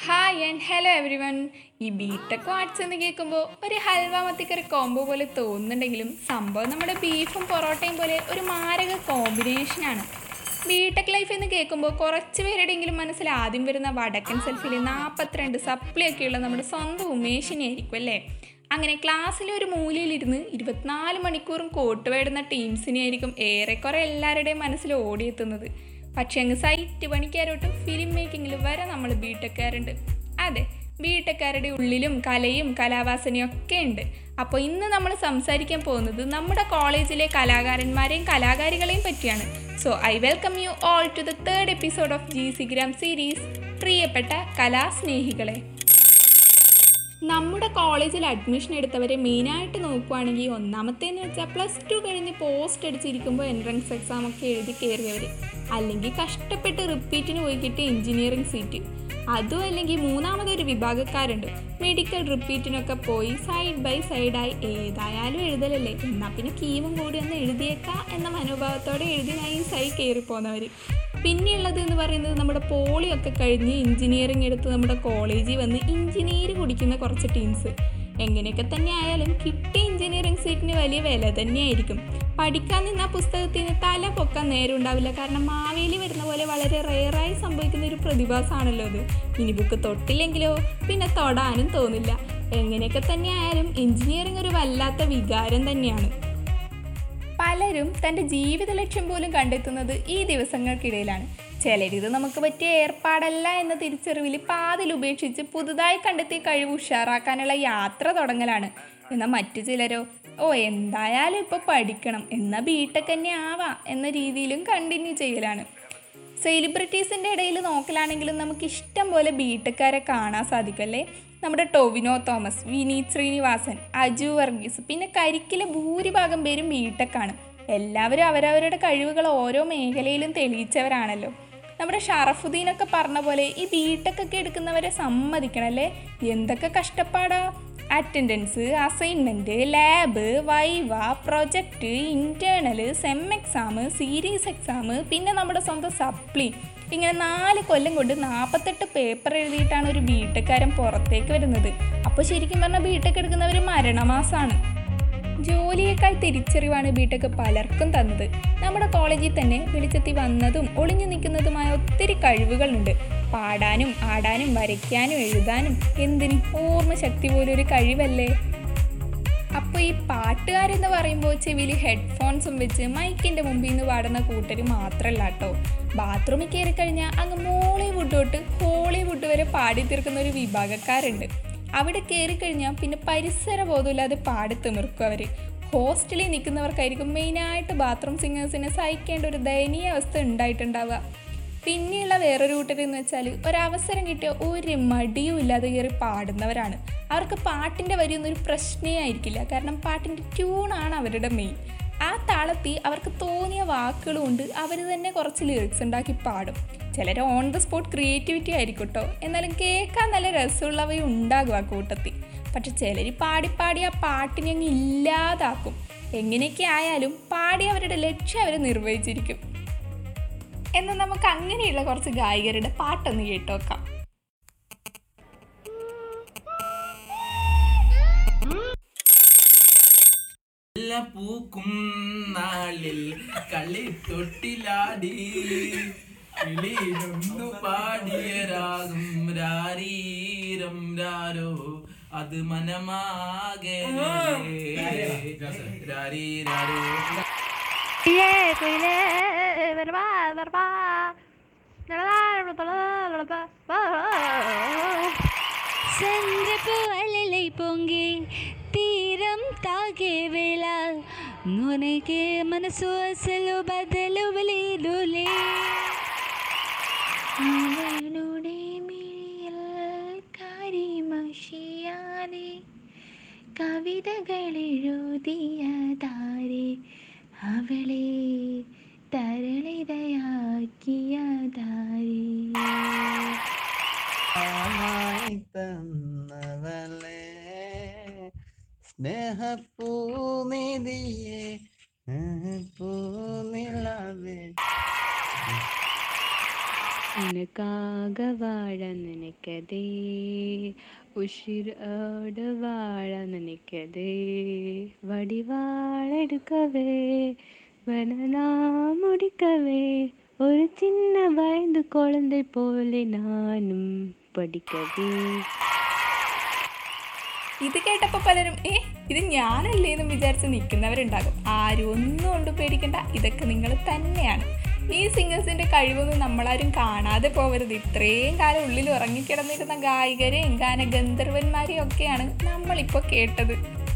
Hi and hello everyone ഈ BTech arts എന്ന് കേൾക്കുമ്പോൾ ഒരു ഹൽവ മത്തിക്കറി കോംബോ പോലെ തോന്നുന്നുണ്ടെങ്കിലും സംഭവം നമ്മുടെ ബീഫും പൊറോട്ടയും പോലെ ഒരു മാരക കോമ്പിനേഷനാണ് ബിടെക് ലൈഫ് എന്ന് കേൾക്കുമ്പോൾ കുറച്ച് പേരുടെയെങ്കിലും മനസ്സിൽ ആദ്യം വരുന്ന വടക്കൻ സെൽഫിൽ നാൽപ്പത്തിരണ്ട് സപ്ലിയൊക്കെയുള്ള നമ്മുടെ സ്വന്തം ഉമേഷിനെ ആയിരിക്കും അല്ലേ? അങ്ങനെ ക്ലാസ്സിലെ ഒരു മൂലയിലിരുന്ന് ഇരുപത്തിനാല് മണിക്കൂറും കോട്ട് വേടുന്ന ടീംസിനെ ആയിരിക്കും ഏറെക്കുറെ എല്ലാവരുടെയും മനസ്സിൽ ഓടിയെത്തുന്നത്. പക്ഷേ അങ്ങ് സൈറ്റ് പണിക്കാരോട്ട് ഫിലിം മേക്കിങ്ങിൽ വരെ നമ്മൾ ബിടെക്കാരുണ്ട് അതെ ബിടെക്കാരുടെ ഉള്ളിലും കലയും കലാവാസനയും ഒക്കെ ഉണ്ട്. അപ്പോൾ ഇന്ന് നമ്മൾ സംസാരിക്കാൻ പോകുന്നത് നമ്മുടെ കോളേജിലെ കലാകാരന്മാരെയും കലാകാരികളെയും പറ്റിയാണ്. So I welcome you all to the third episode of G സിഗ്രാം series പ്രിയപ്പെട്ട കലാസ്നേഹികളെ. നമ്മുടെ കോളേജിൽ അഡ്മിഷൻ എടുത്തവരെ മെയിനായിട്ട് നോക്കുവാണെങ്കിൽ ഒന്നാമത്തേന്ന് വെച്ചാൽ പ്ലസ് ടു കഴിഞ്ഞ് പോസ്റ്റ് അടിച്ചിരിക്കുമ്പോൾ എൻട്രൻസ് എക്സാം ഒക്കെ എഴുതി കയറിയവർ അല്ലെങ്കിൽ കഷ്ടപ്പെട്ട് റിപ്പീറ്റിന് പോയി കിട്ടിയ എഞ്ചിനീയറിംഗ് സീറ്റ് അതും അല്ലെങ്കിൽ മൂന്നാമതൊരു വിഭാഗക്കാരുണ്ട്. മെഡിക്കൽ റിപ്പീറ്റിനൊക്കെ പോയി സൈഡ് ബൈ സൈഡായി ഏതായാലും എഴുതലല്ലേ? എന്നാൽ പിന്നെ കീമും കൂടി ഒന്ന് എഴുതിയേക്കാം എന്ന മനോഭാവത്തോടെ എഴുതി കയറി കയറിപ്പോന്നവർ പിന്നെയുള്ളത് എന്ന് പറയുന്നത് നമ്മുടെ പോളിയൊക്കെ കഴിഞ്ഞ് എഞ്ചിനീയറിംഗ് എടുത്ത് നമ്മുടെ കോളേജിൽ വന്ന് എഞ്ചിനീയർ കുടിക്കുന്ന കുറച്ച് ടീംസ് എങ്ങനെയൊക്കെ തന്നെ ആയാലും കിട്ടിയ എഞ്ചിനീയറിംഗ് സീറ്റിന് വലിയ വില തന്നെയായിരിക്കും. പഠിക്കാൻ നിന്ന പുസ്തകത്തിന് തല പൊക്കാൻ നേരം ഉണ്ടാവില്ല കാരണം മാവേലി വരുന്ന പോലെ വളരെ റെയറായി സംഭവിക്കുന്ന ഒരു പ്രതിഭാസമാണല്ലോ അത്. ഇനി ബുക്ക് തൊട്ടില്ലെങ്കിലോ? പിന്നെ തൊടാനും തോന്നില്ല. എങ്ങനെയൊക്കെ തന്നെ ആയാലും എഞ്ചിനീയറിംഗ് ഒരു വല്ലാത്ത വികാരം തന്നെയാണ്. പലരും തന്റെ ജീവിത ലക്ഷ്യം പോലും കണ്ടെത്തുന്നത് ഈ ദിവസങ്ങൾക്കിടയിലാണ്. ചിലരിത് നമുക്ക് പറ്റിയ ഏർപ്പാടല്ല എന്ന തിരിച്ചറിവിൽ പാതിൽ ഉപേക്ഷിച്ച് പുതുതായി കണ്ടെത്തിയ കഴിവ് ഉഷാറാക്കാനുള്ള യാത്ര തുടങ്ങലാണ്. എന്നാൽ മറ്റു ചിലരോ ഓ എന്തായാലും ഇപ്പോൾ പഠിക്കണം. എന്നാൽ ബിടെക് തന്നെ ആവാം എന്ന രീതിയിലും കണ്ടിന്യൂ ചെയ്യലാണ്. സെലിബ്രിറ്റീസിന്റെ ഇടയിൽ നോക്കലാണെങ്കിലും നമുക്ക് ഇഷ്ടം പോലെ ബിടെക്കാരെ കാണാൻ സാധിക്കും അല്ലേ? നമ്മുടെ ടൊവിനോ തോമസ് വിനീത് ശ്രീനിവാസൻ അജു വർഗീസ് പിന്നെ കരിക്കിലെ ഭൂരിഭാഗം പേരും ബിടെക്കാണ് എല്ലാവരും അവരവരുടെ കഴിവുകൾ ഓരോ മേഖലയിലും തെളിയിച്ചവരാണല്ലോ. നമ്മുടെ ഷറഫുദ്ദീനൊക്കെ പറഞ്ഞ പോലെ ഈ ബിടെക്കൊക്കെ എടുക്കുന്നവരെ സമ്മതിക്കണം അല്ലേ? എന്തൊക്കെ കഷ്ടപ്പാടാ? Attendance assignment lab viva project internal sem exam series exam പിന്നെ നമ്മുടെ സ്വന്തം സപ്ലി ഇങ്ങനെ നാല് കൊല്ലം കൊണ്ട് നാൽപ്പത്തെട്ട് പേപ്പർ എഴുതിയിട്ടാണ് ഒരു ബിടെക്കാരൻ പുറത്തേക്ക് വരുന്നത്. അപ്പോൾ ശരിക്കും പറഞ്ഞാൽ ബിടെക് എടുക്കുന്നവർ മരണമാസമാണ് ജോലിയേക്കാൾ തിരിച്ചറിവാണ് ബിടെക് പലർക്കും തന്നത്. നമ്മുടെ കോളേജിൽ തന്നെ വെളിച്ചെത്തി വന്നതും ഒളിഞ്ഞു നിൽക്കുന്നതുമായ ഒത്തിരി കഴിവുകളുണ്ട്. പാടാനും ആടാനും വരയ്ക്കാനും എഴുതാനും എന്തിന്? ഓർമ്മശക്തി പോലും ഒരു കഴിവല്ലേ? അപ്പോൾ ഈ പാട്ടുകാരെന്ന് പറയുമ്പോൾ ചെവിയിൽ ഹെഡ്ഫോൺസും വെച്ച് മൈക്കിന്റെ മുമ്പിൽ നിന്ന് പാടുന്ന കൂട്ടർ മാത്രമല്ല കേട്ടോ ബാത്റൂമിൽ കയറി കഴിഞ്ഞാൽ അങ്ങ് മോളിവുഡ് തൊട്ട് ഹോളിവുഡ് വരെ പാടി തീർക്കുന്ന ഒരു വിഭാഗക്കാരുണ്ട്. അവിടെ കയറി കഴിഞ്ഞാൽ പിന്നെ പരിസര ബോധമില്ലാതെ പാടി തിമിർക്കും അവർ ഹോസ്റ്റലിൽ നിൽക്കുന്നവർക്കായിരിക്കും മെയിനായിട്ട് ബാത്റൂം സിംഗേഴ്സിനെ സഹിക്കേണ്ട ഒരു ദയനീയ അവസ്ഥ ഉണ്ടായിട്ടുണ്ടാവുക. പിന്നെയുള്ള വേറൊരു കൂട്ടരെന്ന് വെച്ചാൽ ഒരവസരം കിട്ടിയ ഒരു മടിയും ഇല്ലാതെ കയറി പാടുന്നവരാണ്. അവർക്ക് പാട്ടിന്റെ വരിയൊന്നും ഒരു പ്രശ്നമേ ആയിരിക്കില്ല. കാരണം പാട്ടിന്റെ ട്യൂണാണ് അവരുടെ മെയിൻ ആ താളത്തിൽ അവർക്ക് തോന്നിയ വാക്കുകളും ഉണ്ട്. അവർ തന്നെ കുറച്ച് ലിറിക്സ് ഉണ്ടാക്കി പാടും. ചിലർ ഓൺ ദ സ്പോട്ട് ക്രിയേറ്റിവിറ്റി ആയിരിക്കും കേട്ടോ എന്നാലും കേൾക്കാൻ നല്ല രസമുള്ളവയും ഉണ്ടാകും ആ കൂട്ടത്തിൽ. പക്ഷെ ചിലർ പാടിപ്പാടി പാടി ആ പാട്ടിനെ അങ്ങ് ഇല്ലാതാക്കും. എങ്ങനെയൊക്കെ ആയാലും പാടി അവരുടെ ലക്ഷ്യം അവർ നിർവഹിച്ചിരിക്കും. എന്നാൽ നമുക്ക് അങ്ങനെയുള്ള കുറച്ച് ഗായകരുടെ പാട്ടൊന്ന് കേട്ടോക്കാം. പൂക്കും നാളിൽ കളി തൊട്ടിലാടി കിളിയിലൊന്നു പാടിയ രാഗം രാരീരം രാരോ അത് മനമാകെ. Cuidé, cuidé, verbal, verbal. ചന്ദ്രപ്പൂ അലലൈ പൊങ്കി തീരം താകെ വേള. ನನಗೆ ಮನಸ್ಸು ಅಸಲು ಬದಲುವಲೇದುಲೇ അവളുടെ മിഴിയൽ കരിമഷിയാതെ കവിതകളെഴുതിയ താരേ. അവളെ തരളിതയാക്കിയ തന്നവളെ സ്നേഹപ്പൂനിധിയെ പൂനിലവേ നിനക്കാക വാഴ உஷிரோடு வாழ நினைக்கதே வடிவாளெடுக்கவே வனனா முடிக்கவே ஒரு சின்ன வயது குழந்தை போல நானும் പഠിക്കവേ. ഇത് കേട്ടപ്പോൾ പലരും ഏ ഇത് ഞാനല്ലേ എന്ന് വിചാരിച്ച് നിൽക്കുന്നവരുണ്ടാകും. ആരും ഒന്നും കൊണ്ട് പേടിക്കണ്ട. ഇതൊക്കെ നിങ്ങൾ തന്നെയാണ്. ഈ സിംഗേഴ്സിന്റെ കഴിവൊന്നും നമ്മളാരും കാണാതെ പോകരുത് ഇത്രയും കാലം ഉള്ളിൽ ഉറങ്ങിക്കിടന്നിരുന്ന ഗായികരെയും ഗാനഗന്ധർവന്മാരെയും ഒക്കെയാണ് നമ്മളിപ്പോൾ കേട്ടത്.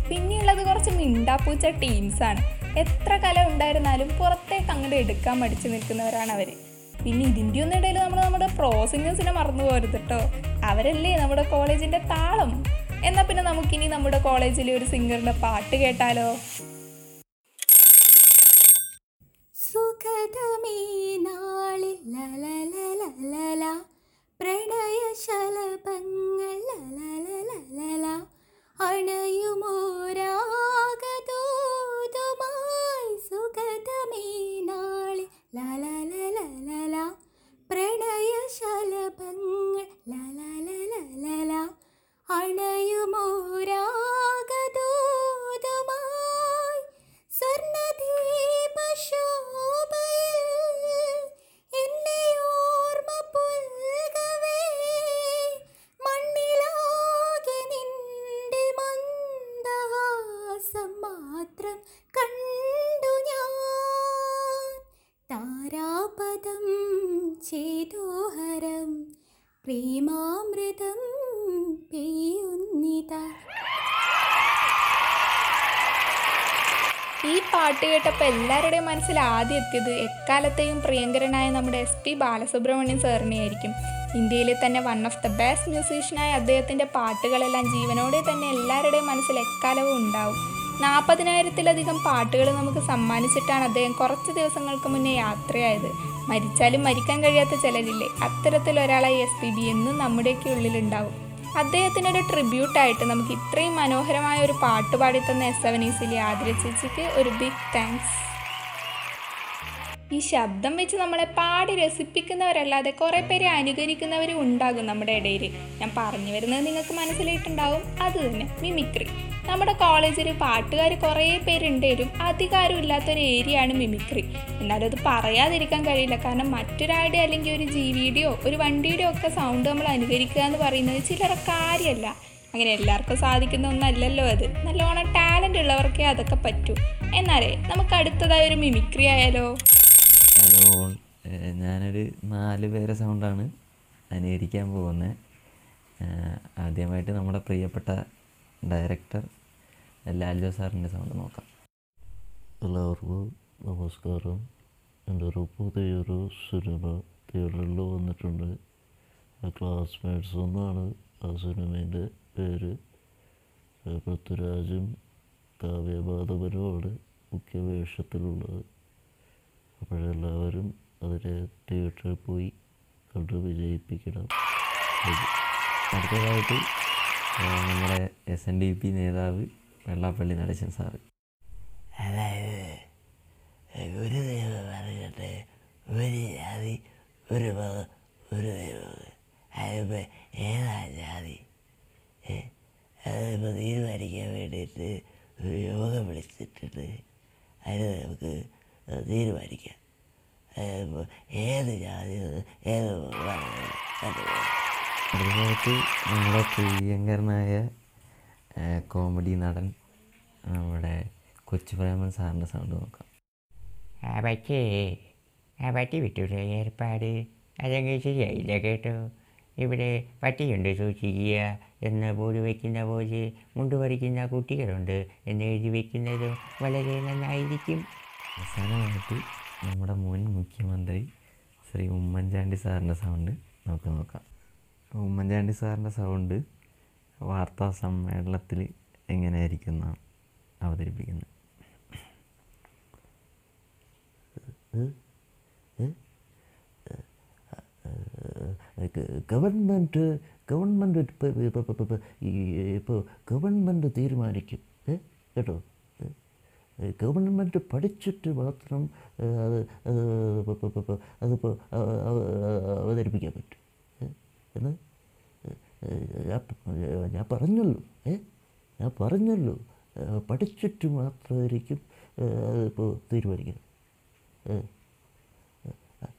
പിന്നെയുള്ളത് കുറച്ച് മിണ്ടാപ്പൂച്ച ടീംസാണ് എത്ര കല ഉണ്ടായിരുന്നാലും പുറത്തേക്ക് അങ്ങനെ എടുക്കാൻ മടിച്ചു നിൽക്കുന്നവരാണ് അവർ പിന്നെ ഇതിന്റെ ഒന്നും ഇടയിൽ നമ്മൾ നമ്മുടെ പ്രോ സിംഗേഴ്സിനെ മറന്നു പോരുത് കേട്ടോ അവരല്ലേ നമ്മുടെ കോളേജിന്റെ താളം? എന്നാൽ പിന്നെ നമുക്കിനി നമ്മുടെ കോളേജിലെ ഒരു സിംഗറിന്റെ പാട്ട് കേട്ടാലോ? ഈ പാട്ട് കേട്ടപ്പോൾ എല്ലാവരുടെയും മനസ്സിൽ ആദ്യം എത്തിയത് എക്കാലത്തെയും പ്രിയങ്കരനായ നമ്മുടെ എസ് പി ബാലസുബ്രഹ്മണ്യം സാറിനെയായിരിക്കും ഇന്ത്യയിലെ തന്നെ വൺ ഓഫ് ദ ബെസ്റ്റ് മ്യൂസീഷ്യനായ അദ്ദേഹത്തിന്റെ പാട്ടുകളെല്ലാം ജീവനോടെ തന്നെ എല്ലാവരുടെയും മനസ്സിൽ എക്കാലവും ഉണ്ടാവും. നാൽപ്പതിനായിരത്തിലധികം പാട്ടുകൾ നമുക്ക് സമ്മാനിച്ചിട്ടാണ് അദ്ദേഹം കുറച്ച് ദിവസങ്ങൾക്ക് മുന്നേ യാത്രയായത്. മരിച്ചാലും മരിക്കാൻ കഴിയാത്ത ചിലരില്ലേ അത്തരത്തിലൊരാളായി എസ് പി ബി എന്നും നമ്മുടെയൊക്കെ ഉള്ളിലുണ്ടാവും. അദ്ദേഹത്തിനൊരു ട്രിബ്യൂട്ടായിട്ട് നമുക്ക് ഇത്രയും മനോഹരമായ ഒരു പാട്ട് പാടിത്തന്ന എസ് എവൻ ഈസിലെ ആതിര ചേച്ചിക്ക് ഒരു ബിഗ് താങ്ക്സ് ഈ ശബ്ദം വെച്ച് നമ്മളെ പാടി രസിപ്പിക്കുന്നവരല്ലാതെ കുറേ പേരെ അനുകരിക്കുന്നവരും ഉണ്ടാകും നമ്മുടെ ഇടയിൽ ഞാൻ പറഞ്ഞു വരുന്നത് നിങ്ങൾക്ക് മനസ്സിലായിട്ടുണ്ടാവും. അത് തന്നെ മിമിക്രി നമ്മുടെ കോളേജിൽ പാട്ടുകാർ കുറേ പേരുണ്ടെങ്കിലും അധികാരം ഇല്ലാത്തൊരു ഏരിയയാണ് മിമിക്രി എന്നാലും അത് പറയാതിരിക്കാൻ കഴിയില്ല. കാരണം മറ്റൊരാളുടെ അല്ലെങ്കിൽ ഒരു ജീവിയുടെയോ ഒരു വണ്ടിയുടെയോ ഒക്കെ സൗണ്ട് നമ്മൾ അനുകരിക്കുക എന്ന് പറയുന്നത് ചിലരെ കാര്യമല്ല. അങ്ങനെ എല്ലാവർക്കും സാധിക്കുന്ന ഒന്നല്ലല്ലോ അത്. നല്ലോണം ടാലന്റ് ഉള്ളവർക്കേ അതൊക്കെ പറ്റൂ. എന്നാലേ നമുക്ക് അടുത്തതായി ഒരു മിമിക്രി ആയാലോ? ഹലോ ഞാനൊരു നാല് പേരെ സൗണ്ടാണ് അനുകരിക്കാൻ പോകുന്നത്. ആദ്യമായിട്ട് നമ്മുടെ പ്രിയപ്പെട്ട ഡയറക്ടർ ലാൽജോ സാറിന്റെ സൗണ്ട് നോക്കാം. എല്ലാവർക്കും നമസ്കാരം. എന്റെ ഒരു പുതിയൊരു സിനിമ തിയേറ്ററിൽ വന്നിട്ടുണ്ട്. ക്ലാസ്മേറ്റ്സ് എന്നാണ് ആ സിനിമേന്റെ പേര് പൃഥ്വിരാജും കാവ്യമാധവനുമാണ് മുഖ്യ വേഷത്തിലുള്ളത്. അപ്പോഴെല്ലാവരും അതിനെ തിയേറ്ററിൽ പോയി കണ്ട് വിജയിപ്പിക്കണം. അടുത്തതായിട്ട് നമ്മുടെ എസ് എൻ ഡി പി നേതാവ് വെള്ളാപ്പള്ളി നടേശൻ സാറ്. അതായത് ഒരു ദൈവം പറയട്ടെ ഒരു ജാതി ഒരു മതം ഒരു ദൈവം. അതിപ്പോൾ ഏതാ ജാതി? അതിപ്പോൾ തീരുമാനിക്കാൻ വേണ്ടിയിട്ട് ഒരു യോഗം വിളിച്ചിട്ടുണ്ട്. അതിന് നമുക്ക് തീരുമാനിക്കാം. അതിപ്പോൾ ഏത് ജാതി ഏത് മതമാണ് അടുത്തതായിട്ട് നമ്മുടെ പ്രിയങ്കരനായ കോമഡി നടൻ നമ്മുടെ കൊച്ചു പ്രേമൻ സാറിന്റെ സൗണ്ട് നോക്കാം. ആ പറ്റേ ആ പട്ടി വിട്ടൂടെ ഏർപ്പാട് അതങ്ങ് ശരിയായില്ല കേട്ടോ. ഇവിടെ പട്ടിയുണ്ട് സൂക്ഷിക്കുക എന്ന് ബോർഡ് വയ്ക്കുന്ന പോലെ മുണ്ട് പറിക്കുന്ന കുട്ടികളുണ്ട് എന്ന് എഴുതി വയ്ക്കുന്നതും വളരെ നന്നായിരിക്കും. അവസാനമായിട്ട് നമ്മുടെ മുൻ മുഖ്യമന്ത്രി ശ്രീ ഉമ്മൻചാണ്ടി സാറിന്റെ സൗണ്ട് നമുക്ക് നോക്കാം. ഉമ്മൻചാണ്ടി സാറിന്റെ സൗണ്ട് വാർത്താ സമ്മേളനത്തിൽ എങ്ങനെയായിരിക്കും എന്നാണ് അവതരിപ്പിക്കുന്നത്. ഗവൺമെന്റ് ഗവൺമെന്റ് ഇപ്പോൾ ഗവൺമെന്റ് തീരുമാനിക്കും. കേട്ടോ? ഗവൺമെന്റ് പഠിച്ചിട്ട് മാത്രം അത് അതിപ്പോൾ അവതരിപ്പിക്കാൻ പറ്റും. എന്ന്? ഞാൻ പറഞ്ഞല്ലോ ഏ? ഞാൻ പറഞ്ഞല്ലോ പഠിച്ചിട്ട് മാത്രമായിരിക്കും അതിപ്പോൾ തീരുമാനിക്കുന്നത്.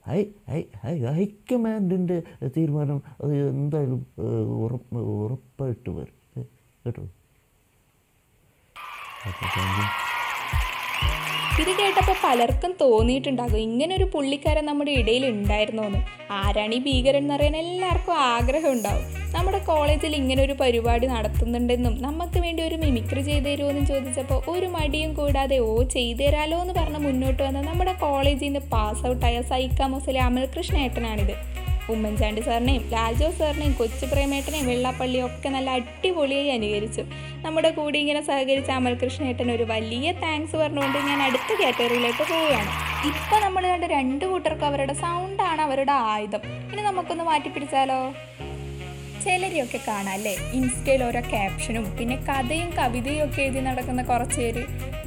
ഹൈ ഹൈ ഹൈ ഹൈക്കമാൻഡിന്റെ തീരുമാനം അത് എന്തായാലും ഉറപ്പ് ഉറപ്പായിട്ട് വരും. കേട്ടോ? Thank you. ഇത് കേട്ടപ്പോൾ പലർക്കും തോന്നിയിട്ടുണ്ടാകും. ഇങ്ങനെ ഒരു പുള്ളിക്കാരൻ നമ്മുടെ ഇടയിൽ ഉണ്ടായിരുന്നോ എന്ന് ആരാണ് ഈ ഭീകരൻ എന്നറിയാൻ എല്ലാവർക്കും ആഗ്രഹം ഉണ്ടാവും. നമ്മുടെ കോളേജിൽ ഇങ്ങനെ ഒരു പരിപാടി നടത്തുന്നുണ്ടെന്നും നമുക്ക് വേണ്ടി ഒരു മിമിക്രി ചെയ്തു തരുമോ എന്ന് ചോദിച്ചപ്പോൾ ഒരു മടിയും കൂടാതെ ഓ ചെയ്തു തരാലോ എന്ന് പറഞ്ഞ് മുന്നോട്ട് വന്ന നമ്മുടെ കോളേജിൽ നിന്ന് പാസ് ഔട്ടായ സൈക്കാമോസിലെ അമൽകൃഷ്ണ ഏട്ടനാണിത്. ഉമ്മൻചാണ്ടി സാറിനെയും ലാൽജോ സാറിനെയും കൊച്ചു പ്രേമേട്ടനെയും വെള്ളാപ്പള്ളിയും ഒക്കെ നല്ല അടിപൊളിയായി അനുകരിച്ചു. നമ്മുടെ കൂടി ഇങ്ങനെ സഹകരിച്ച അമൽകൃഷ്ണേട്ടൻ ഒരു വലിയ താങ്ക്സ് പറഞ്ഞുകൊണ്ട് ഞാൻ അടുത്ത കാറ്റഗറിയിലേക്ക് പോവുകയാണ്. ഇപ്പം നമ്മൾ കണ്ട രണ്ട് കൂട്ടർക്കും അവരുടെ സൗണ്ടാണ് അവരുടെ ആയുധം. ഇനി നമുക്കൊന്ന് മാറ്റിപ്പിടിച്ചാലോ? ചിലരെയൊക്കെ കാണാം അല്ലേ? ഇൻസ്റ്റയിൽ ഓരോ ക്യാപ്ഷനും പിന്നെ കഥയും കവിതയും ഒക്കെ എഴുതി നടക്കുന്ന കുറച്ച് പേര്.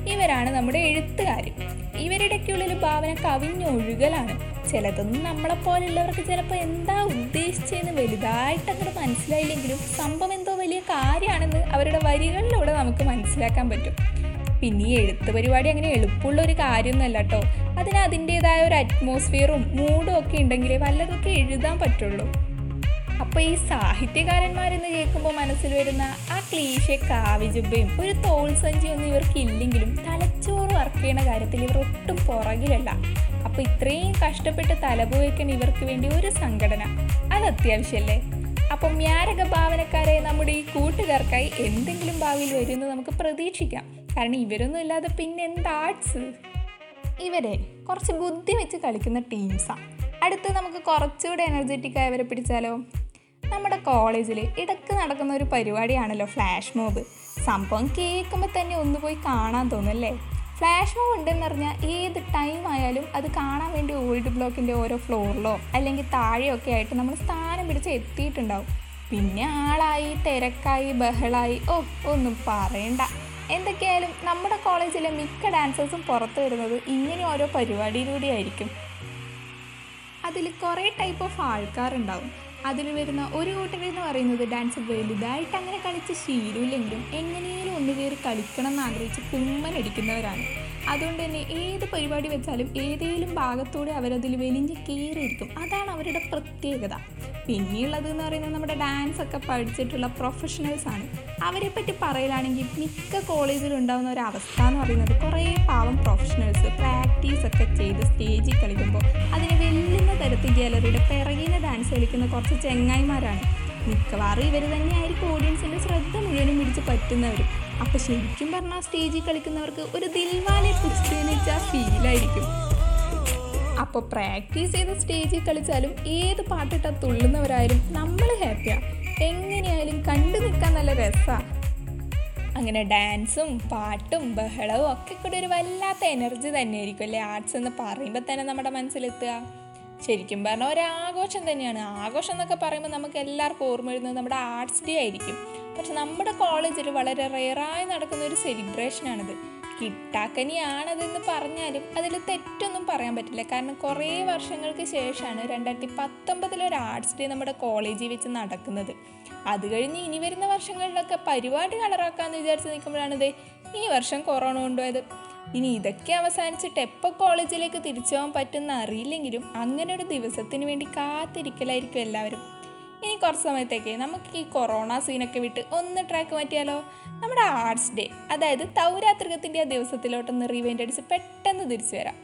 ഇവരാണ് നമ്മുടെ എഴുത്തുകാർ ഇവരുടെയൊക്കെ ഉള്ളിൽ ഭാവന കവിഞ്ഞൊഴുകലാണ്. ചിലതൊന്നും നമ്മളെപ്പോലുള്ളവർക്ക് ചിലപ്പോൾ എന്താ ഉദ്ദേശിച്ചതെന്ന് വലുതായിട്ട് അങ്ങോട്ട് മനസ്സിലായില്ലെങ്കിലും സംഭവം എന്തോ വലിയ കാര്യമാണെന്ന് അവരുടെ വരികളിലൂടെ നമുക്ക് മനസ്സിലാക്കാൻ പറ്റും. പിന്നെ ഈ എഴുത്ത് പരിപാടി അങ്ങനെ എളുപ്പമുള്ള ഒരു കാര്യമൊന്നുമല്ല കേട്ടോ അതിന് അതിന്റെതായ ഒരു അറ്റ്മോസ്ഫിയറും മൂഡും ഒക്കെ ഉണ്ടെങ്കിലേ വല്ലതൊക്കെ എഴുതാൻ പറ്റുള്ളൂ. അപ്പോൾ ഈ സാഹിത്യകാരന്മാരെന്ന് കേൾക്കുമ്പോൾ മനസ്സിൽ വരുന്ന ആ ക്ലീശെ കാവിജുബയും ഒരു തോൾ സഞ്ചിയൊന്നും ഇവർക്ക് ഇല്ലെങ്കിലും തലച്ചോറ് വർക്ക് ചെയ്യുന്ന കാര്യത്തിൽ ഇവർ ഒട്ടും പുറകിലല്ല. അപ്പോൾ ഇത്രയും കഷ്ടപ്പെട്ട് തലപോയിക്കാൻ ഇവർക്ക് വേണ്ടി ഒരു സംഘടന. അത് അത്യാവശ്യമല്ലേ അപ്പം മ്യാരക ഭാവനക്കാരെ നമ്മുടെ ഈ കൂട്ടുകാർക്കായി എന്തെങ്കിലും ഭാവിയിൽ വരുമെന്ന് നമുക്ക് പ്രതീക്ഷിക്കാം. കാരണം ഇവരൊന്നും ഇല്ലാതെ പിന്നെ എന്ത് ആർട്സ് ഇവരെ കുറച്ച് ബുദ്ധി വെച്ച് കളിക്കുന്ന ടീംസാണ് അടുത്ത് നമുക്ക് കുറച്ചുകൂടെ എനർജറ്റിക് ആയവരെ പിടിച്ചാലോ? നമ്മുടെ കോളേജിൽ ഇടയ്ക്ക് നടക്കുന്ന ഒരു പരിപാടിയാണല്ലോ ഫ്ലാഷ് മോബ്. സംഭവം കേൾക്കുമ്പോൾ തന്നെ ഒന്ന് പോയി കാണാൻ തോന്നും അല്ലേ ഫ്ലാഷ് മോബ് ഉണ്ടെന്ന് പറഞ്ഞാൽ ഏത് ടൈം ആയാലും അത് കാണാൻ വേണ്ടി ഓൾഡ് ബ്ലോക്കിന്റെ ഓരോ ഫ്ലോറിലോ അല്ലെങ്കിൽ താഴെയൊക്കെ ആയിട്ട് നമ്മൾ സ്ഥാനം പിടിച്ച് എത്തിയിട്ടുണ്ടാവും. പിന്നെ ആളായി തിരക്കായി ബഹളായി ഓ ഒന്നും പറയണ്ട. എന്തൊക്കെയായാലും നമ്മുടെ കോളേജിലെ മിക്ക ഡാൻസേഴ്സും പുറത്തു വരുന്നത് ഇങ്ങനെ ഓരോ പരിപാടിയിലൂടെ ആയിരിക്കും അതിൽ കുറേ ടൈപ്പ് ഓഫ് ആൾക്കാരുണ്ടാവും. അതിൽ വരുന്ന ഒരു കൂട്ടരെന്ന് പറയുന്നത് ഡാൻസ് വലുതായിട്ട് അങ്ങനെ കളിച്ച് ശീലമില്ലെങ്കിലും എങ്ങനെയും ഒന്ന് കയറി കളിക്കണം എന്ന് ആഗ്രഹിച്ച് കുമ്മനടിക്കുന്നവരാണ് അതുകൊണ്ട് തന്നെ ഏത് പരിപാടി വെച്ചാലും ഏതെങ്കിലും ഭാഗത്തൂടെ അവരതിൽ വലിഞ്ഞ് കയറിയിരിക്കും. അതാണ് അവരുടെ പ്രത്യേകത. പിന്നെയുള്ളത് എന്ന് പറയുന്നത് നമ്മുടെ ഡാൻസ് ഒക്കെ പഠിച്ചിട്ടുള്ള പ്രൊഫഷണൽസ് ആണ്. അവരെ പറ്റി പറയലാണെങ്കിൽ മിക്ക കോളേജിൽ ഉണ്ടാകുന്ന ഒരു അവസ്ഥ എന്ന് പറയുന്നത് കുറേ പാവം പ്രൊഫഷണൽസ് പ്രാക്ടീസ് ഒക്കെ ചെയ്ത് സ്റ്റേജിൽ കളിക്കുമ്പോൾ അതിനെ തരത്തിൽ ഗാലറിയുടെ പിറകിന് ഡാൻസ് കളിക്കുന്ന കുറച്ച് ചെങ്ങായിമാരാണ്. മിക്കവാറും ഇവർ തന്നെയായിരിക്കും ഓഡിയൻസിന്റെ ശ്രദ്ധ മുഴുവനും പിടിച്ച് പറ്റുന്നവരും. അപ്പോൾ ശരിക്കും പറഞ്ഞാൽ സ്റ്റേജിൽ കളിക്കുന്നവർക്ക് ഒരു ദിൽവാലെ കുസ്തിയെന്ന് വെച്ചാൽ ഫീലായിരിക്കും അപ്പോൾ പ്രാക്ടീസ് ചെയ്ത് സ്റ്റേജിൽ കളിച്ചാലും ഏത് പാട്ടിട്ടാൽ തുള്ളുന്നവരായാലും നമ്മൾ ഹാപ്പിയാണ് എങ്ങനെയായാലും കണ്ടു നിൽക്കാൻ നല്ല രസമാണ് അങ്ങനെ ഡാൻസും പാട്ടും ബഹളവും ഒക്കെ കൂടി ഒരു വല്ലാത്ത എനർജി തന്നെയായിരിക്കും അല്ലേ? ആർട്സ് എന്ന് പറയുമ്പോൾ തന്നെ നമ്മുടെ മനസ്സിലെത്തുക. ശരിക്കും പറഞ്ഞാൽ ഒരാഘോഷം തന്നെയാണ്. ആഘോഷം എന്നൊക്കെ പറയുമ്പോൾ നമുക്ക് എല്ലാവർക്കും ഓർമ്മ വരുന്നത് നമ്മുടെ ആർട്സ് ഡേ ആയിരിക്കും. പക്ഷെ നമ്മുടെ കോളേജിൽ വളരെ റെയറായി നടക്കുന്ന ഒരു സെലിബ്രേഷനാണിത് കിട്ടാക്കനിയാണതെന്ന് പറഞ്ഞാലും അതിൽ തെറ്റൊന്നും പറയാൻ പറ്റില്ല. കാരണം കുറേ വർഷങ്ങൾക്ക് ശേഷമാണ് രണ്ടായിരത്തി പത്തൊമ്പതിൽ ഒരു ആർട്സ് ഡേ നമ്മുടെ കോളേജിൽ വെച്ച് നടക്കുന്നത്. അത് കഴിഞ്ഞ് ഇനി വരുന്ന വർഷങ്ങളിലൊക്കെ പരിപാടി കളറാക്കാമെന്ന് വിചാരിച്ച് നിൽക്കുമ്പോഴാണിത് ഈ വർഷം കൊറോണ കൊണ്ടുപോയത്. ഇനി ഇതൊക്കെ അവസാനിച്ചിട്ട് എപ്പോൾ കോളേജിലേക്ക് തിരിച്ചു പോകാൻ പറ്റുമെന്ന് അറിയില്ലെങ്കിലും അങ്ങനെ ഒരു ദിവസത്തിന് വേണ്ടി കാത്തിരിക്കലായിരിക്കും എല്ലാവരും. ഇനി കുറച്ച് സമയത്തേക്ക് നമുക്ക് ഈ കൊറോണ സീനൊക്കെ വിട്ട് ഒന്ന് ട്രാക്ക് മാറ്റിയാലോ? നമ്മുടെ ആർട്സ് ഡേ അതായത് തൗരാത്രികത്തിന്റെ ആ ദിവസത്തിലോട്ടൊന്ന് റിവൈൻഡ് അടിച്ച് പെട്ടെന്ന് തിരിച്ചു വരാം.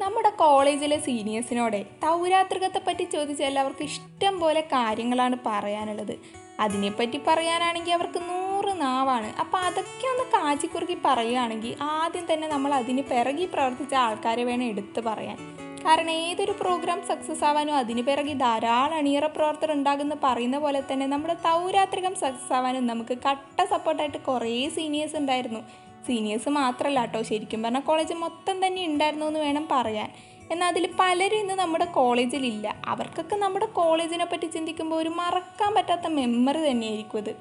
നമ്മുടെ കോളേജിലെ സീനിയേഴ്സിനോടെ തൗരാത്രികത്തെ പറ്റി ചോദിച്ച എല്ലാവർക്കും ഇഷ്ടം പോലെ കാര്യങ്ങളാണ് പറയാനുള്ളത്. അതിനെപ്പറ്റി പറയാനാണെങ്കിൽ അവർക്ക് നൂറ് നാവാണ്. അപ്പോൾ അതൊക്കെ ഒന്ന് കാച്ചിക്കുറുക്കി പറയുകയാണെങ്കിൽ ആദ്യം തന്നെ നമ്മൾ അതിന് പിറകി പ്രവർത്തിച്ച ആൾക്കാരെ വേണം എടുത്തു പറയാൻ. കാരണം ഏതൊരു പ്രോഗ്രാം സക്സസ് ആവാനും അതിന് പിറകെ ധാരാളം അണിയറ പ്രവർത്തനം ഉണ്ടാകുന്ന പറയുന്ന പോലെ തന്നെ നമ്മുടെ തൗരാത്രികം സക്സസ് ആവാനും നമുക്ക് കട്ട സപ്പോർട്ടായിട്ട് കുറേ സീനിയേഴ്സ് ഉണ്ടായിരുന്നു. സീനിയേഴ്സ് മാത്രമല്ല കേട്ടോ ശരിക്കും പറഞ്ഞാൽ കോളേജ് മൊത്തം തന്നെ ഉണ്ടായിരുന്നു എന്ന് വേണം പറയാൻ. എന്നാൽ അതിൽ പലരും ഇന്ന് നമ്മുടെ കോളേജിലില്ല. അവർക്കൊക്കെ നമ്മുടെ കോളേജിനെ പറ്റി ചിന്തിക്കുമ്പോൾ ഒരു മറക്കാൻ പറ്റാത്ത മെമ്മറി തന്നെയായിരിക്കും അത്.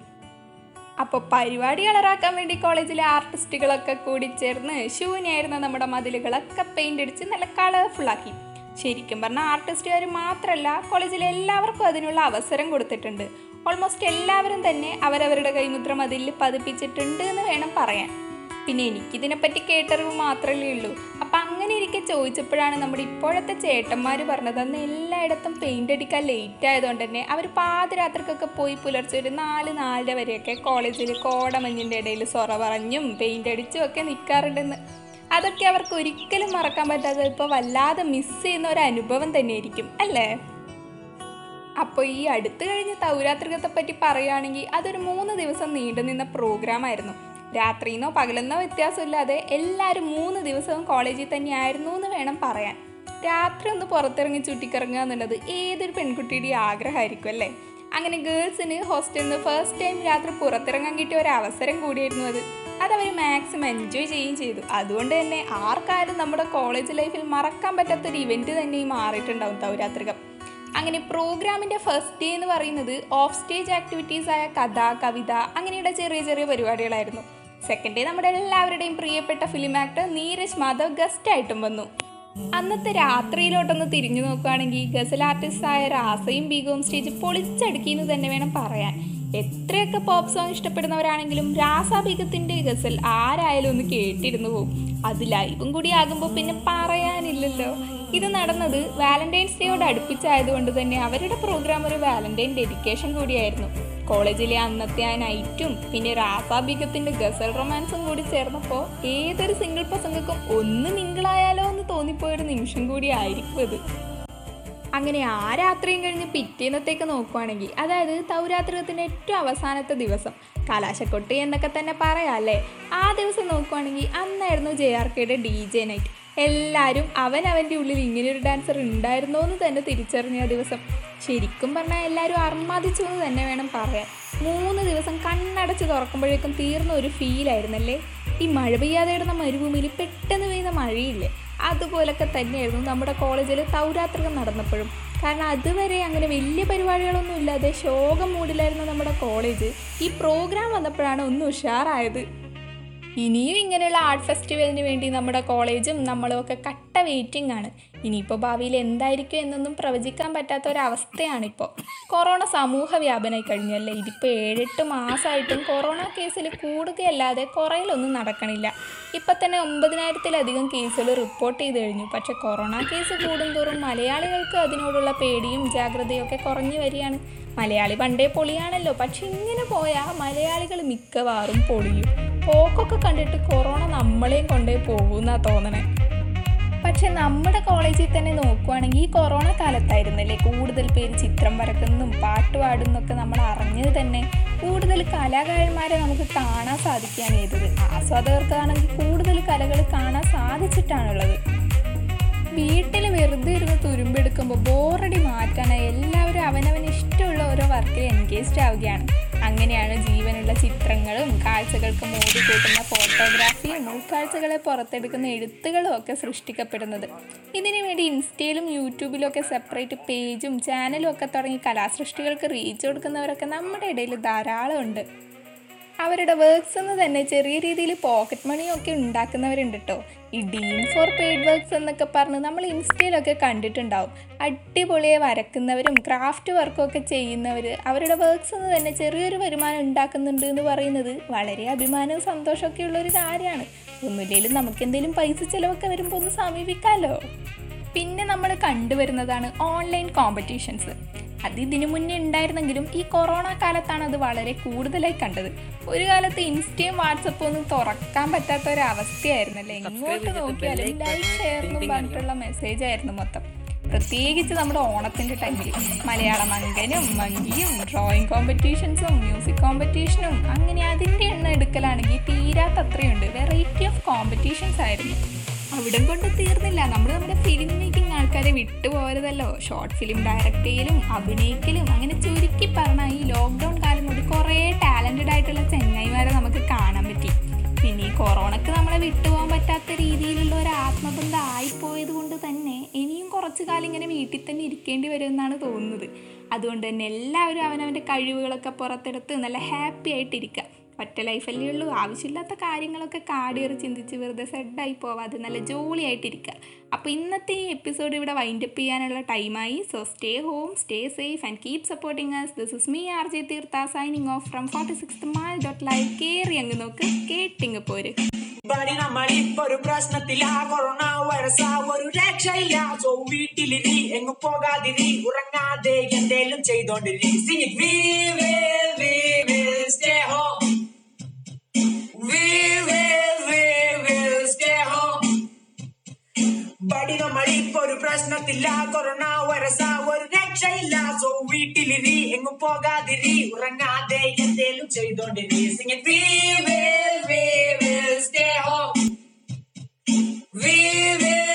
അപ്പോൾ പരിപാടി കളറാക്കാൻ വേണ്ടി കോളേജിലെ ആർട്ടിസ്റ്റുകളൊക്കെ കൂടി ചേർന്ന് ശൂന്യായിരുന്ന നമ്മുടെ മതിലുകളൊക്കെ പെയിന്റ് അടിച്ച് നല്ല കളർഫുള്ളാക്കി ശരിക്കും പറഞ്ഞാൽ ആർട്ടിസ്റ്റുകാർ മാത്രമല്ല കോളേജിലെ എല്ലാവർക്കും അതിനുള്ള അവസരം കൊടുത്തിട്ടുണ്ട്. ഓൾമോസ്റ്റ് എല്ലാവരും തന്നെ അവരവരുടെ കൈമുദ്ര മതിലിൽ പതിപ്പിച്ചിട്ടുണ്ട് എന്ന് വേണം പറയാൻ. പിന്നെ എനിക്കിതിനെപ്പറ്റി കേട്ടറിവ് മാത്രമല്ലേ ഉള്ളൂ. അപ്പം അങ്ങനെ ഇരിക്കെ ചോദിച്ചപ്പോഴാണ് നമ്മുടെ ഇപ്പോഴത്തെ ചേട്ടന്മാർ പറഞ്ഞത് അന്ന് എല്ലായിടത്തും പെയിന്റ് അടിക്കാൻ ലേറ്റ് ആയതുകൊണ്ട് തന്നെ അവർ പാതിരാത്രിക്കൊക്കെ പോയി പുലർച്ചെ ഒരു നാല് നാലര വരെയൊക്കെ കോളേജിൽ കോടമഞ്ഞിന്റെ ഇടയിൽ സൊറ പറഞ്ഞും പെയിന്റ് അടിച്ചും ഒക്കെ നിൽക്കാറുണ്ടെന്ന് അതൊക്കെ അവർക്ക് ഒരിക്കലും മറക്കാൻ പറ്റാതെ ഇപ്പോൾ വല്ലാതെ മിസ് ചെയ്യുന്ന ഒരു അനുഭവം തന്നെയായിരിക്കും അല്ലേ? അപ്പോൾ ഈ അടുത്ത് കഴിഞ്ഞ തൗരാത്രികത്തെ പറ്റി പറയുകയാണെങ്കിൽ അതൊരു മൂന്ന് ദിവസം നീണ്ടു നിന്ന പ്രോഗ്രാം ആയിരുന്നു. രാത്രിന്നോ പകലെന്നോ വ്യത്യാസമില്ലാതെ എല്ലാവരും മൂന്ന് ദിവസവും കോളേജിൽ തന്നെയായിരുന്നു എന്ന് വേണം പറയാൻ. രാത്രി ഒന്ന് പുറത്തിറങ്ങി ചുറ്റിക്കറങ്ങുക എന്നുള്ളത് ഏതൊരു പെൺകുട്ടിയുടെ ആഗ്രഹമായിരിക്കും അല്ലേ? അങ്ങനെ ഗേൾസിന് ഹോസ്റ്റലിൽ നിന്ന് ഫസ്റ്റ് ടൈം രാത്രി പുറത്തിറങ്ങാൻ കിട്ടിയ ഒരു അവസരം കൂടിയായിരുന്നു അത്. അതവർ മാക്സിമം എൻജോയ് ചെയ്യുകയും ചെയ്തു. അതുകൊണ്ട് തന്നെ ആർക്കാരും നമ്മുടെ കോളേജ് ലൈഫിൽ മറക്കാൻ പറ്റാത്തൊരു ഇവന്റ് തന്നെ മാറിയിട്ടുണ്ടാവും തൗരാത്രികം അങ്ങനെ പ്രോഗ്രാമിന്റെ ഫസ്റ്റ് ഡേ എന്ന് പറയുന്നത് ഓഫ് സ്റ്റേജ് ആക്ടിവിറ്റീസായ കഥ കവിത അങ്ങനെയുള്ള ചെറിയ ചെറിയ പരിപാടികളായിരുന്നു. സെക്കൻഡ് ഡേ നമ്മുടെ എല്ലാവരുടെയും പ്രിയപ്പെട്ട film actor Neeraj Madhav guest ആയിട്ടും വന്നു. അന്നത്തെ രാത്രിയിലോട്ടൊന്ന് തിരിഞ്ഞു നോക്കുകയാണെങ്കിൽ ഗസൽ ആർട്ടിസ്റ്റ് ആയ രാസയും ബീഗവും സ്റ്റേജ് പൊളിച്ചടുക്കി എന്ന് തന്നെ വേണം പറയാൻ. എത്രയൊക്കെ പോപ്പ് സോങ് ഇഷ്ടപ്പെടുന്നവരാണെങ്കിലും രാസ ബീഗത്തിന്റെ ഗസൽ ആരായാലും ഒന്ന് കേട്ടിരുന്നു പോകും അത് ലൈവും കൂടി ആകുമ്പോൾ പിന്നെ പറയാനില്ലല്ലോ. ഇത് നടന്നത് വാലന്റൈൻസ് ഡേയോട് അടുപ്പിച്ചായതുകൊണ്ട് തന്നെ അവരുടെ പ്രോഗ്രാം ഒരു വാലന്റൈൻ ഡെഡിക്കേഷൻ കൂടിയായിരുന്നു. കോളേജിലെ അന്നത്തെ ആ നൈറ്റും പിന്നെ രാസാബികത്തിന്റെ ഗസൽ റൊമാൻസും കൂടി ചേർന്നപ്പോൾ ഏതൊരു സിംഗിൾ പ്രസംഗക്കും ഒന്ന് മിങ്കിളായാലോ എന്ന് തോന്നിപ്പോയൊരു നിമിഷം കൂടി ആയിരിക്കും ഇത്. അങ്ങനെ ആ രാത്രിയും കഴിഞ്ഞ് പിറ്റേന്നത്തേക്ക് നോക്കുവാണെങ്കിൽ അതായത് തൗരാത്രികത്തിന്റെ ഏറ്റവും അവസാനത്തെ ദിവസം കലാശക്കൊട്ടി എന്നൊക്കെ തന്നെ പറയാം അല്ലേ? ആ ദിവസം നോക്കുവാണെങ്കിൽ അന്നായിരുന്നു ജെ ആർ കെയുടെ ഡി ജെ നൈറ്റ്. എല്ലാവരും അവൻ അവന്റെ ഉള്ളിൽ ഇങ്ങനെയൊരു ഡാൻസർ ഉണ്ടായിരുന്നോ എന്ന് തന്നെ തിരിച്ചറിഞ്ഞ ദിവസം. ശരിക്കും പറഞ്ഞാൽ എല്ലാവരും അർമാദിച്ചു എന്ന് തന്നെ വേണം പറയാൻ. മൂന്ന് ദിവസം കണ്ണടച്ച് തുറക്കുമ്പോഴേക്കും തീർന്ന ഒരു ഫീലായിരുന്നല്ലേ ഈ മഴ പെയ്യാതെ ഇടുന്ന മരുഭൂമിയിൽ പെട്ടെന്ന് പെയ്യുന്ന മഴയില്ലേ? അതുപോലൊക്കെ തന്നെയായിരുന്നു നമ്മുടെ കോളേജിൽ തൗരാത്രികം നടന്നപ്പോഴും. കാരണം അതുവരെ അങ്ങനെ വലിയ പരിപാടികളൊന്നും ഇല്ലാതെ ശോകം മൂടിലായിരുന്ന നമ്മുടെ കോളേജ് ഈ പ്രോഗ്രാം വന്നപ്പോഴാണ് ഒന്ന് ഉഷാറായത്. ഇനിയും ഇങ്ങനെയുള്ള ആർട്ട് ഫെസ്റ്റിവലിന് വേണ്ടി നമ്മുടെ കോളേജും നമ്മളും ഒക്കെ കട്ട വെയിറ്റിംഗ് ആണ്. ഇനിയിപ്പോൾ ഭാവിയിൽ എന്തായിരിക്കും എന്നൊന്നും പ്രവചിക്കാൻ പറ്റാത്ത ഒരവസ്ഥയാണിപ്പോൾ കൊറോണ സമൂഹ വ്യാപനമായി കഴിഞ്ഞല്ലേ ഇതിപ്പോൾ ഏഴെട്ട് മാസമായിട്ടും കൊറോണ കേസിൽ കൂടുകയല്ലാതെ കുറയിലൊന്നും നടക്കണില്ല. ഇപ്പം തന്നെ ഒമ്പതിനായിരത്തിലധികം കേസുകൾ റിപ്പോർട്ട് ചെയ്ത് കഴിഞ്ഞു. പക്ഷേ കൊറോണ കേസ് കൂടുന്തോറും മലയാളികൾക്ക് അതിനോടുള്ള പേടിയും ജാഗ്രതയും ഒക്കെ കുറഞ്ഞു വരികയാണ്. മലയാളി പണ്ടേ പൊളിയാണല്ലോ. പക്ഷെ ഇങ്ങനെ പോയാൽ മലയാളികൾ മിക്കവാറും പൊളിയും. പോക്കൊക്കെ കണ്ടിട്ട് കൊറോണ നമ്മളെയും കൊണ്ടേ പോകുന്നാ തോന്നണേ. പക്ഷെ നമ്മുടെ കോളേജിൽ തന്നെ നോക്കുവാണെങ്കിൽ ഈ കൊറോണ കാലത്തായിരുന്നല്ലേ കൂടുതൽ പേര് ചിത്രം വരക്കുന്നതും പാട്ട് പാടുന്നതൊക്കെ നമ്മൾ അറിഞ്ഞത് തന്നെ? കൂടുതൽ കലാകാരന്മാരെ നമുക്ക് കാണാൻ സാധിക്കാൻ ചെയ്തത്. ആസ്വാദകർക്കാണെങ്കിൽ കൂടുതൽ കലകൾ കാണാൻ സാധിച്ചിട്ടാണുള്ളത്. വീട്ടിൽ വെറുതെ ഇരുന്ന് തുരുമ്പെടുക്കുമ്പോൾ ബോറടി മാറ്റാനായി എല്ലാവരും അവനവന് ഇഷ്ടമുള്ള ഓരോ വർക്കിൽ എൻഗേജ്ഡ് ആവുകയാണ്. അങ്ങനെയാണ് ജീവനുള്ള ചിത്രങ്ങളും കാഴ്ചകൾക്ക് മോടി കൂട്ടുന്ന ഫോട്ടോഗ്രാഫിയും ഉൾക്കാഴ്ചകളെ പുറത്തെടുക്കുന്ന എഴുത്തുകളും ഒക്കെ സൃഷ്ടിക്കപ്പെടുന്നത്. ഇതിനു വേണ്ടി ഇൻസ്റ്റയിലും യൂട്യൂബിലും ഒക്കെ സെപ്പറേറ്റ് പേജും ചാനലും ഒക്കെ തുടങ്ങി കലാസൃഷ്ടികൾക്ക് റീച്ച് കൊടുക്കുന്നവരൊക്കെ നമ്മുടെ ഇടയിൽ ധാരാളം ഉണ്ട് അവരുടെ വർക്ക്സ് എന്ന് തന്നെ ചെറിയ രീതിയിൽ പോക്കറ്റ് മണിയൊക്കെ ഉണ്ടാക്കുന്നവരുണ്ട് കേട്ടോ ഈ ഡീം ഫോർ പെയ്ഡ് വർക്ക്സ് എന്നൊക്കെ പറഞ്ഞ് നമ്മൾ ഇൻസ്റ്റയിലൊക്കെ കണ്ടിട്ടുണ്ടാവും. അടിപൊളിയെ വരക്കുന്നവരും ക്രാഫ്റ്റ് വർക്കും ഒക്കെ ചെയ്യുന്നവർ അവരുടെ വർക്ക്സ് എന്ന് തന്നെ ചെറിയൊരു വരുമാനം ഉണ്ടാക്കുന്നുണ്ട് എന്ന് പറയുന്നത് വളരെ അഭിമാനവും സന്തോഷമൊക്കെ ഉള്ള ഒരു കാര്യമാണ്. ഒന്നുമില്ലെങ്കിലും നമുക്ക് എന്തെങ്കിലും പൈസ ചിലവൊക്കെ വരുമ്പോൾ ഒന്ന് സമീപിക്കാമല്ലോ പിന്നെ നമ്മൾ കണ്ടുവരുന്നതാണ് ഓൺലൈൻ കോമ്പറ്റീഷൻസ്. അത് ഇതിനു മുന്നേ ഉണ്ടായിരുന്നെങ്കിലും ഈ കൊറോണ കാലത്താണ് അത് വളരെ കൂടുതലായി കണ്ടത്. ഒരു കാലത്ത് ഇൻസ്റ്റയും വാട്സപ്പും ഒന്നും തുറക്കാൻ പറ്റാത്ത ഒരു അവസ്ഥയായിരുന്നല്ലേ? എങ്ങോട്ട് നോക്കിയാലും ലൈക്ക് ഷെയർ എന്നും പറഞ്ഞിട്ടുള്ള മെസ്സേജ് ആയിരുന്നു മൊത്തം. പ്രത്യേകിച്ച് നമ്മുടെ ഓണത്തിന്റെ ടൈമിൽ മലയാളം അങ്കനും മങ്കിയും ഡ്രോയിങ് കോമ്പറ്റീഷൻസും മ്യൂസിക് കോമ്പറ്റീഷനും അങ്ങനെ അതിന്റെ എണ്ണം എടുക്കലാണെങ്കിൽ തീരാത്തത്രയുണ്ട് വെറൈറ്റി ഓഫ് കോമ്പറ്റീഷൻസ് ആയിരുന്നു. അവിടം കൊണ്ട് തീർന്നില്ല. നമ്മൾ നമ്മുടെ ഫിലിം മേക്കിംഗ് ആൾക്കാരെ വിട്ടുപോയതല്ലോ. ഷോർട്ട് ഫിലിം ഡയറക്റ്റ് ചെയ്യലും അഭിനയിക്കലും അങ്ങനെ ചുരുക്കി പറഞ്ഞാൽ ഈ ലോക്ക്ഡൗൺ കാലം കൊണ്ട് കുറേ ടാലന്റഡ് ആയിട്ടുള്ള ചെങ്ങായിമാരെ നമുക്ക് കാണാൻ പറ്റി. കൊറോണക്ക് നമ്മളെ വിട്ടുപോകാൻ പറ്റാത്ത രീതിയിലുള്ള ഒരു ആത്മബന്ധം ആയിപ്പോയത് കൊണ്ട് തന്നെ ഇനിയും കുറച്ചു കാലം ഇങ്ങനെ വീട്ടിൽ തന്നെ ഇരിക്കേണ്ടി വരുമെന്നാണ് തോന്നുന്നത്. അതുകൊണ്ട് തന്നെ എല്ലാവരും അവനവന്റെ കഴിവുകളൊക്കെ പുറത്തെടുത്ത് നല്ല ഹാപ്പി ആയിട്ടിരിക്കുക. ഒറ്റ ലൈഫല്ലേ ഉള്ളൂ. ആവശ്യമില്ലാത്ത കാര്യങ്ങളൊക്കെ കാടിയേറി ചിന്തിച്ച് വെറുതെ സെഡായി പോവാതെ നല്ല ജോളിയായിട്ടിരിക്കുക അപ്പോൾ ഇന്നത്തെ ഈ എപ്പിസോഡ് ഇവിടെ വൈൻഡപ്പ് ചെയ്യാനുള്ള ടൈമായി. So stay home stay safe and keep supporting us this is me R J Theertha signing off from forty six mall dot live കയറി അങ്ങ് നോക്ക്. കേട്ടിങ്ങ് പോര്. ബടി നമ്മളിപ്പോ ഒരു പ്രശ്നത്തിലാ. കൊറോണ വൈറസാ ഒരു രക്ഷയില്ല. സോ വീട്ടിലിരി എങ്ങും പോകാതിരി ഉറങ്ങാതെ എന്തേലും ചെയ്തോണ്ടിരി. Stay it. We will, we will stay home. നമ്മളിപ്പോ oru പ്രശ്നത്തില്ല കൊറോണ so ഒരു രക്ഷയില്ല സോ വീട്ടിലിരി എങ്ങും പോകാതിരി ഉറങ്ങാതെ എന്തേലും ചെയ്തോണ്ടിരി it. We will, we will stay home. We will